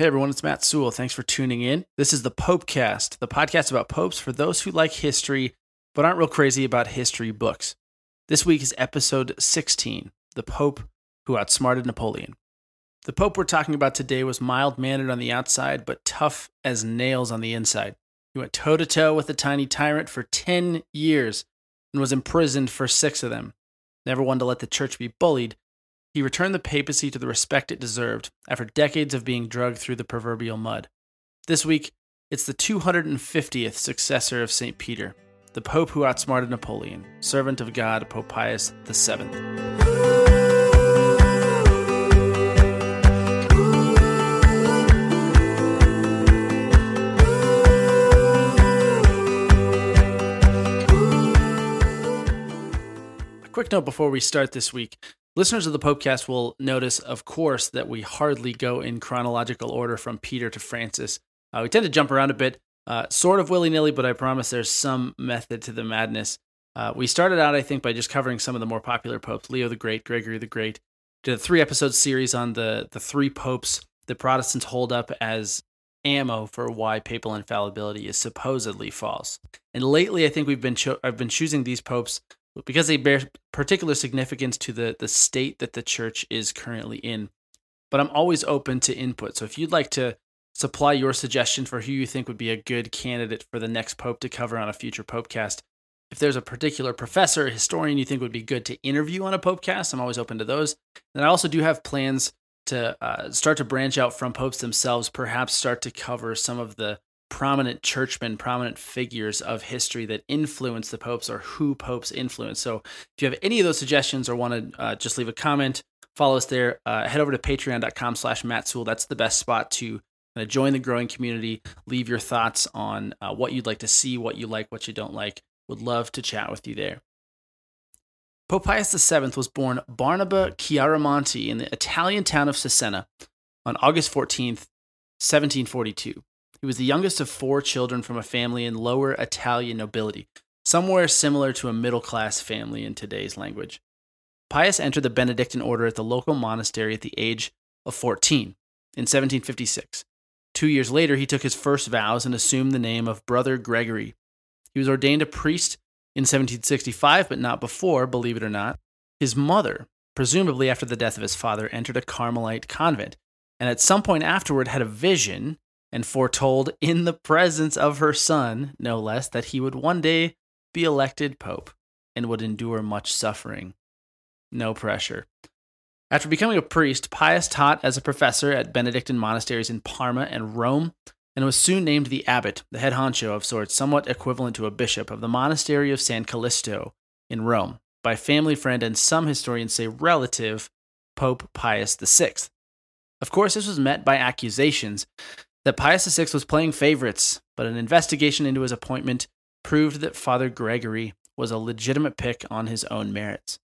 Hey everyone, it's Matt Sewell. Thanks for tuning in. This is the Popecast, the podcast about popes for those who like history but aren't real crazy about history books. This week is episode 16 The Pope Who Outsmarted Napoleon. The Pope we're talking about today was mild mannered on the outside but tough as nails on the inside. He went toe to toe with the tiny tyrant for 10 years and was imprisoned for six of them. Never one to let the church be bullied, he returned the papacy to the respect it deserved after decades of being dragged through the proverbial mud. This week, it's the 250th successor of St. Peter, the Pope who outsmarted Napoleon, servant of God, Pope Pius VII. A quick note before we start this week Listeners of the Popecast will notice, of course, that we hardly go in chronological order from Peter to Francis. Uh, we tend to jump around a bit, uh, sort of willy nilly, but I promise there's some method to the madness. Uh, we started out, I think, by just covering some of the more popular popes Leo the Great, Gregory the Great. Did a three episode series on the, the three popes the Protestants hold up as ammo for why papal infallibility is supposedly false. And lately, I think we've been cho- I've been choosing these popes because they bear particular significance to the, the state that the church is currently in. But I'm always open to input. So if you'd like to supply your suggestion for who you think would be a good candidate for the next pope to cover on a future popecast, if there's a particular professor, historian you think would be good to interview on a popecast, I'm always open to those. And I also do have plans to uh, start to branch out from popes themselves, perhaps start to cover some of the prominent churchmen, prominent figures of history that influence the popes or who popes influence. So if you have any of those suggestions or want to uh, just leave a comment, follow us there. Uh, head over to patreon.com slash Matt Sewell. That's the best spot to uh, join the growing community. Leave your thoughts on uh, what you'd like to see, what you like, what you don't like. Would love to chat with you there. Pope Pius VII was born Barnaba Chiaramonti in the Italian town of Cesena on August 14th, 1742. He was the youngest of four children from a family in lower Italian nobility, somewhere similar to a middle class family in today's language. Pius entered the Benedictine order at the local monastery at the age of 14 in 1756. Two years later, he took his first vows and assumed the name of Brother Gregory. He was ordained a priest in 1765, but not before, believe it or not. His mother, presumably after the death of his father, entered a Carmelite convent, and at some point afterward had a vision and foretold in the presence of her son, no less, that he would one day be elected pope and would endure much suffering. No pressure. After becoming a priest, Pius taught as a professor at Benedictine monasteries in Parma and Rome, and was soon named the abbot, the head honcho of sorts, somewhat equivalent to a bishop of the monastery of San Callisto in Rome, by family friend and some historians say relative, Pope Pius VI. Of course, this was met by accusations that Pius VI was playing favorites, but an investigation into his appointment proved that Father Gregory was a legitimate pick on his own merits.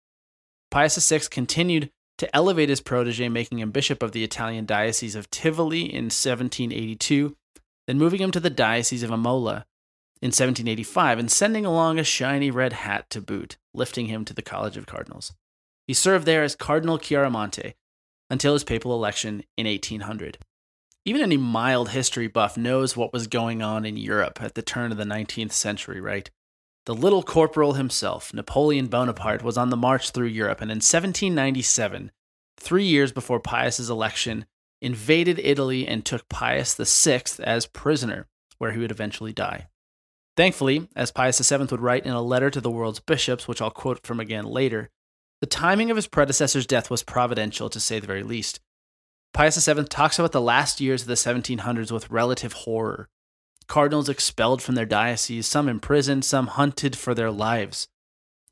Pius VI continued to elevate his protege, making him bishop of the Italian Diocese of Tivoli in 1782, then moving him to the Diocese of Imola in 1785 and sending along a shiny red hat to boot, lifting him to the College of Cardinals. He served there as Cardinal Chiaramonti until his papal election in 1800 even any mild history buff knows what was going on in Europe at the turn of the 19th century, right? The little corporal himself, Napoleon Bonaparte, was on the march through Europe, and in 1797, three years before Pius's election, invaded Italy and took Pius VI as prisoner, where he would eventually die. Thankfully, as Pius VII would write in a letter to the world's bishops, which I'll quote from again later, the timing of his predecessor's death was providential, to say the very least. Pius VII talks about the last years of the 1700s with relative horror. Cardinals expelled from their diocese, some imprisoned, some hunted for their lives,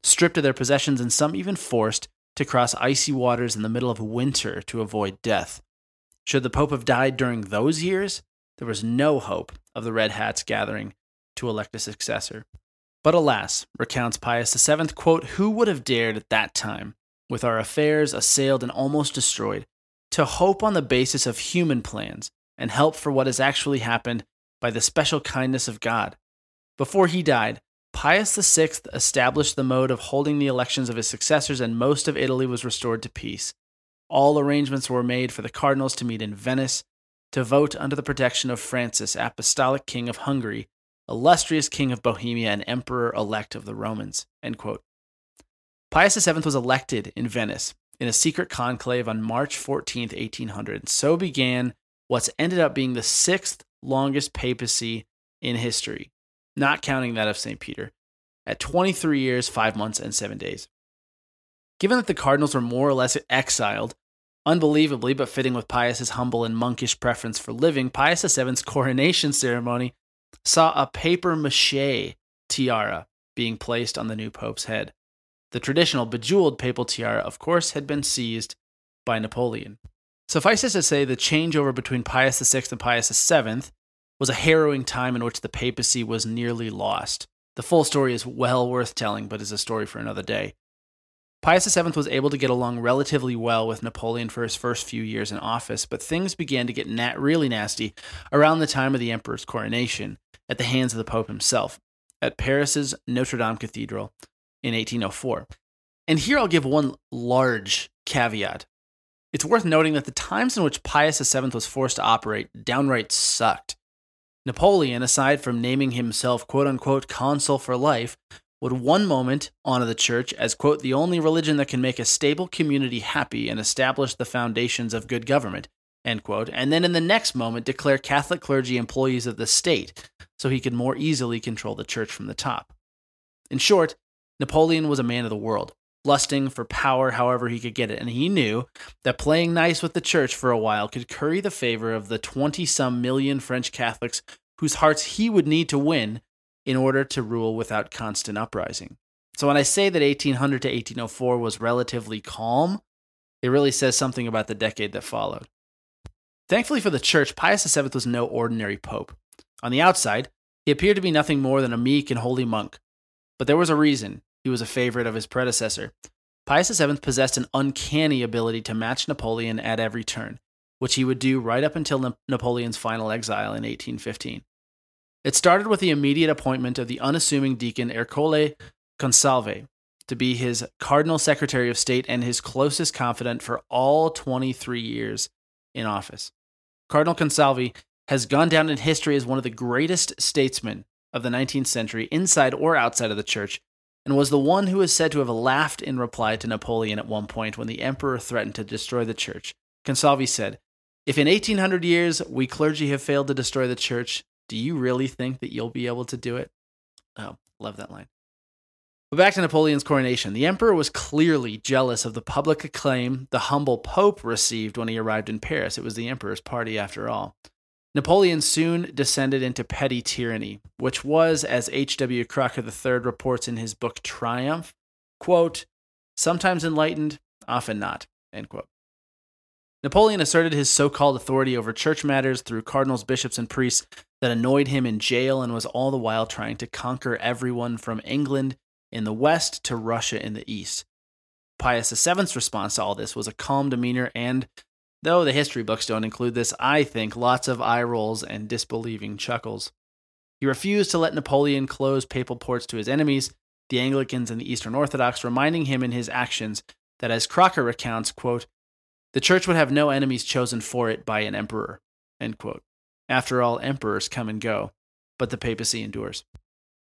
stripped of their possessions, and some even forced to cross icy waters in the middle of winter to avoid death. Should the Pope have died during those years, there was no hope of the Red Hats gathering to elect a successor. But alas, recounts Pius VII, quote, who would have dared at that time, with our affairs assailed and almost destroyed, to hope on the basis of human plans and help for what has actually happened by the special kindness of God. Before he died, Pius VI established the mode of holding the elections of his successors, and most of Italy was restored to peace. All arrangements were made for the cardinals to meet in Venice to vote under the protection of Francis, Apostolic King of Hungary, illustrious King of Bohemia, and Emperor elect of the Romans. Pius VII was elected in Venice in a secret conclave on March 14, 1800. And So began what's ended up being the sixth longest papacy in history, not counting that of St. Peter, at 23 years, 5 months, and 7 days. Given that the cardinals were more or less exiled, unbelievably but fitting with Pius's humble and monkish preference for living, Pius VII's coronation ceremony saw a paper mache tiara being placed on the new pope's head. The traditional bejeweled papal tiara, of course, had been seized by Napoleon. Suffice it to say, the changeover between Pius VI and Pius VII was a harrowing time in which the papacy was nearly lost. The full story is well worth telling, but is a story for another day. Pius VII was able to get along relatively well with Napoleon for his first few years in office, but things began to get nat- really nasty around the time of the emperor's coronation at the hands of the Pope himself at Paris's Notre Dame Cathedral in 1804. And here I'll give one large caveat. It's worth noting that the times in which Pius VII was forced to operate downright sucked. Napoleon, aside from naming himself quote unquote consul for life, would one moment honor the church as quote the only religion that can make a stable community happy and establish the foundations of good government, end quote, and then in the next moment declare Catholic clergy employees of the state so he could more easily control the church from the top. In short, Napoleon was a man of the world, lusting for power however he could get it, and he knew that playing nice with the church for a while could curry the favor of the 20 some million French Catholics whose hearts he would need to win in order to rule without constant uprising. So when I say that 1800 to 1804 was relatively calm, it really says something about the decade that followed. Thankfully for the church, Pius VII was no ordinary pope. On the outside, he appeared to be nothing more than a meek and holy monk. But there was a reason he was a favorite of his predecessor. Pius VII possessed an uncanny ability to match Napoleon at every turn, which he would do right up until Napoleon's final exile in 1815. It started with the immediate appointment of the unassuming deacon Ercole Consalvi to be his cardinal secretary of state and his closest confidant for all 23 years in office. Cardinal Consalvi has gone down in history as one of the greatest statesmen of the 19th century, inside or outside of the church, and was the one who is said to have laughed in reply to Napoleon at one point when the emperor threatened to destroy the church. Consalvi said, If in 1800 years we clergy have failed to destroy the church, do you really think that you'll be able to do it? Oh, love that line. But back to Napoleon's coronation. The emperor was clearly jealous of the public acclaim the humble pope received when he arrived in Paris. It was the emperor's party after all. Napoleon soon descended into petty tyranny, which was, as H.W. Crocker III reports in his book Triumph, quote, sometimes enlightened, often not, end quote. Napoleon asserted his so called authority over church matters through cardinals, bishops, and priests that annoyed him in jail and was all the while trying to conquer everyone from England in the west to Russia in the east. Pius VII's response to all this was a calm demeanor and, though the history books don't include this, I think lots of eye rolls and disbelieving chuckles. He refused to let Napoleon close papal ports to his enemies, the Anglicans and the Eastern Orthodox, reminding him in his actions that, as Crocker recounts, quote, the church would have no enemies chosen for it by an emperor. After all, emperors come and go, but the papacy endures.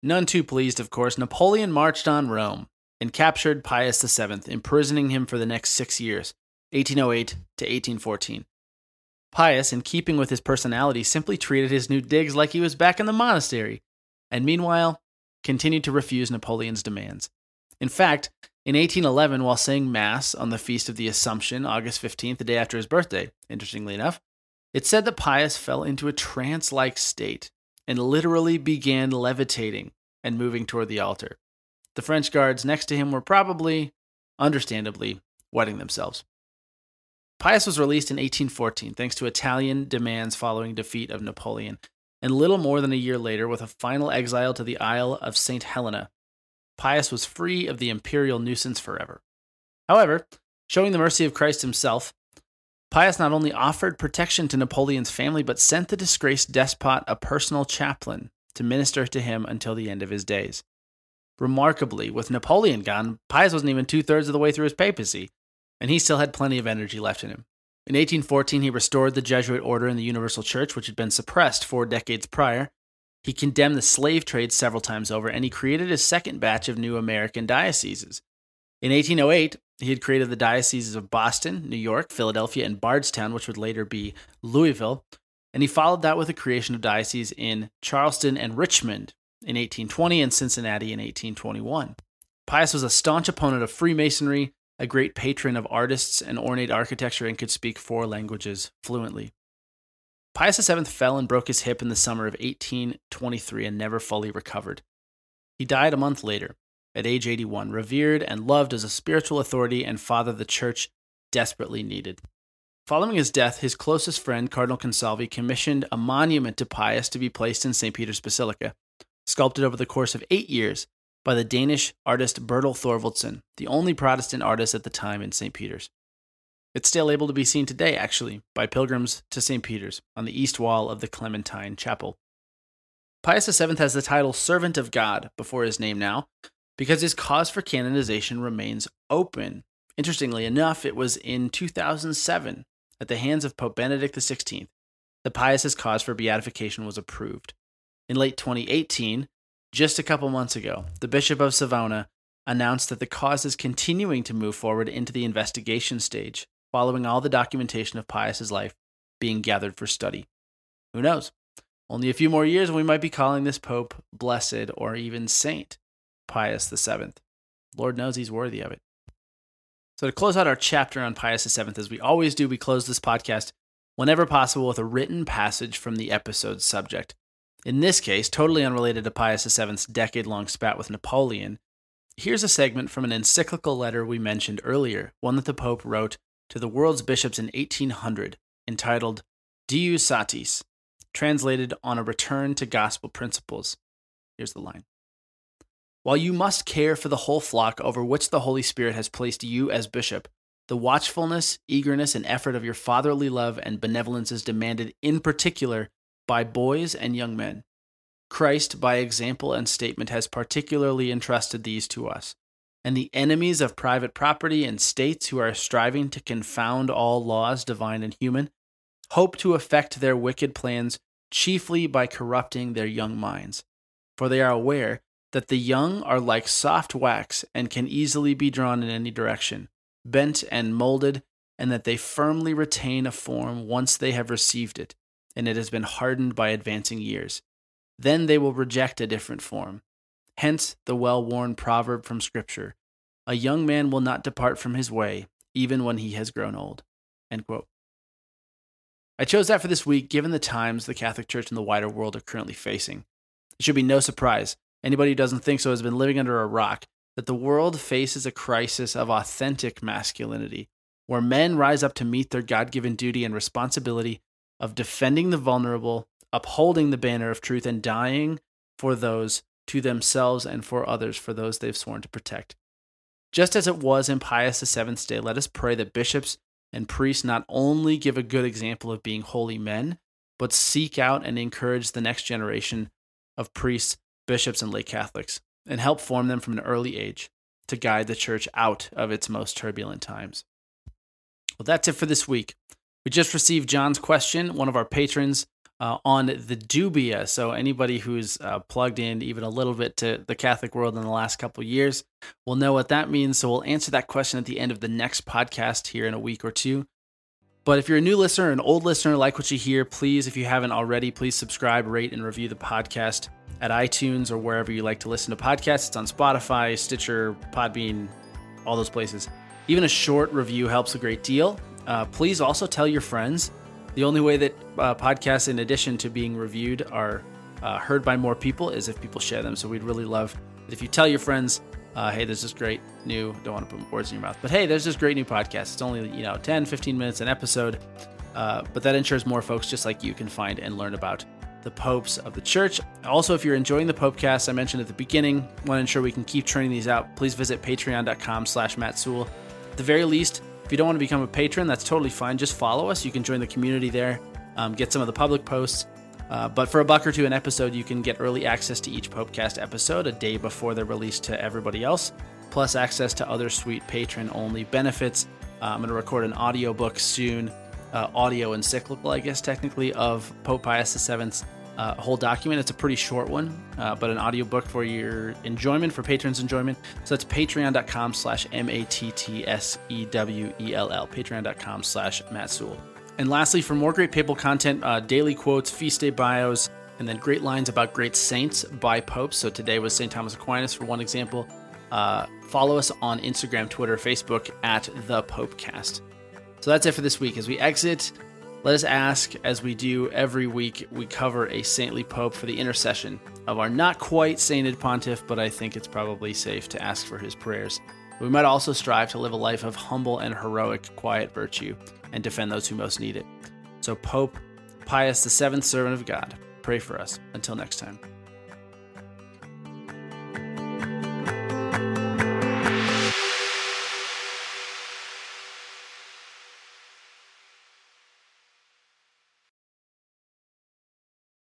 None too pleased, of course, Napoleon marched on Rome and captured Pius VII, imprisoning him for the next six years, 1808 to 1814. Pius, in keeping with his personality, simply treated his new digs like he was back in the monastery, and meanwhile, continued to refuse Napoleon's demands. In fact, in 1811, while saying Mass on the Feast of the Assumption, August 15th, the day after his birthday, interestingly enough, it said that Pius fell into a trance like state and literally began levitating and moving toward the altar. The French guards next to him were probably, understandably, wetting themselves. Pius was released in 1814 thanks to Italian demands following defeat of Napoleon, and little more than a year later, with a final exile to the Isle of St. Helena, Pius was free of the imperial nuisance forever. However, showing the mercy of Christ himself, Pius not only offered protection to Napoleon's family, but sent the disgraced despot a personal chaplain to minister to him until the end of his days. Remarkably, with Napoleon gone, Pius wasn't even two thirds of the way through his papacy, and he still had plenty of energy left in him. In 1814, he restored the Jesuit order in the Universal Church, which had been suppressed four decades prior. He condemned the slave trade several times over, and he created his second batch of new American dioceses. In 1808, he had created the dioceses of Boston, New York, Philadelphia, and Bardstown, which would later be Louisville. And he followed that with the creation of dioceses in Charleston and Richmond in 1820 and Cincinnati in 1821. Pius was a staunch opponent of Freemasonry, a great patron of artists and ornate architecture, and could speak four languages fluently. Pius VII fell and broke his hip in the summer of 1823 and never fully recovered. He died a month later, at age 81, revered and loved as a spiritual authority and father the church desperately needed. Following his death, his closest friend, Cardinal Consalvi, commissioned a monument to Pius to be placed in St. Peter's Basilica, sculpted over the course of eight years by the Danish artist Bertel Thorvaldsen, the only Protestant artist at the time in St. Peter's. It's still able to be seen today, actually, by pilgrims to St. Peter's on the east wall of the Clementine Chapel. Pius VII has the title Servant of God before his name now, because his cause for canonization remains open. Interestingly enough, it was in 2007, at the hands of Pope Benedict XVI, that Pius's cause for beatification was approved. In late 2018, just a couple months ago, the Bishop of Savona announced that the cause is continuing to move forward into the investigation stage, following all the documentation of Pius's life being gathered for study. Who knows? Only a few more years and we might be calling this pope blessed or even saint, Pius VII. Lord knows he's worthy of it. So, to close out our chapter on Pius VII, as we always do, we close this podcast whenever possible with a written passage from the episode's subject. In this case, totally unrelated to Pius VII's decade long spat with Napoleon, here's a segment from an encyclical letter we mentioned earlier, one that the Pope wrote to the world's bishops in 1800, entitled Diu Satis, translated on a return to gospel principles. Here's the line While you must care for the whole flock over which the Holy Spirit has placed you as bishop, the watchfulness, eagerness, and effort of your fatherly love and benevolence is demanded in particular by boys and young men. Christ, by example and statement, has particularly entrusted these to us. And the enemies of private property and states who are striving to confound all laws, divine and human, hope to effect their wicked plans chiefly by corrupting their young minds. For they are aware that the young are like soft wax and can easily be drawn in any direction, bent and molded, and that they firmly retain a form once they have received it and it has been hardened by advancing years. Then they will reject a different form. Hence the well worn proverb from Scripture A young man will not depart from his way, even when he has grown old. I chose that for this week given the times the Catholic Church and the wider world are currently facing. It should be no surprise, anybody who doesn't think so has been living under a rock, that the world faces a crisis of authentic masculinity, where men rise up to meet their God given duty and responsibility of defending the vulnerable, upholding the banner of truth, and dying for those to themselves and for others, for those they've sworn to protect. Just as it was in Pius VII's day, let us pray that bishops and priests not only give a good example of being holy men, but seek out and encourage the next generation of priests, bishops, and lay Catholics, and help form them from an early age to guide the church out of its most turbulent times. Well, that's it for this week. We just received John's question, one of our patrons, uh, on the dubia. So anybody who's uh, plugged in even a little bit to the Catholic world in the last couple years will know what that means. So we'll answer that question at the end of the next podcast here in a week or two. But if you're a new listener, an old listener, like what you hear, please, if you haven't already, please subscribe, rate, and review the podcast at iTunes or wherever you like to listen to podcasts. It's on Spotify, Stitcher, Podbean, all those places. Even a short review helps a great deal. Uh, please also tell your friends. The only way that uh, podcasts, in addition to being reviewed, are uh, heard by more people is if people share them. So we'd really love if you tell your friends, uh, hey, there's this great new, don't want to put words in your mouth, but hey, there's this great new podcast. It's only, you know, 10, 15 minutes an episode. Uh, but that ensures more folks just like you can find and learn about the popes of the church. Also, if you're enjoying the Popecast, I mentioned at the beginning, want to ensure we can keep turning these out, please visit patreon.com slash Matt Sewell. At the very least, if you don't want to become a patron, that's totally fine. Just follow us. You can join the community there, um, get some of the public posts. Uh, but for a buck or two an episode, you can get early access to each Popecast episode a day before they're released to everybody else, plus access to other sweet patron only benefits. Uh, I'm going to record an audiobook soon uh, audio encyclical, I guess technically, of Pope Pius VII's uh, whole document. It's a pretty short one, uh, but an audiobook for your enjoyment, for patrons' enjoyment. So that's patreon.com slash M-A-T-T-S-E-W-E-L-L, patreon.com slash Matt Sewell. And lastly, for more great papal content, uh, daily quotes, feast day bios, and then great lines about great saints by popes. So today was St. Thomas Aquinas for one example. Uh, follow us on Instagram, Twitter, Facebook at the Popecast. So that's it for this week. As we exit, let us ask, as we do every week, we cover a saintly pope for the intercession of our not quite sainted pontiff, but I think it's probably safe to ask for his prayers. We might also strive to live a life of humble and heroic, quiet virtue and defend those who most need it. So, Pope Pius, seventh servant of God, pray for us. Until next time.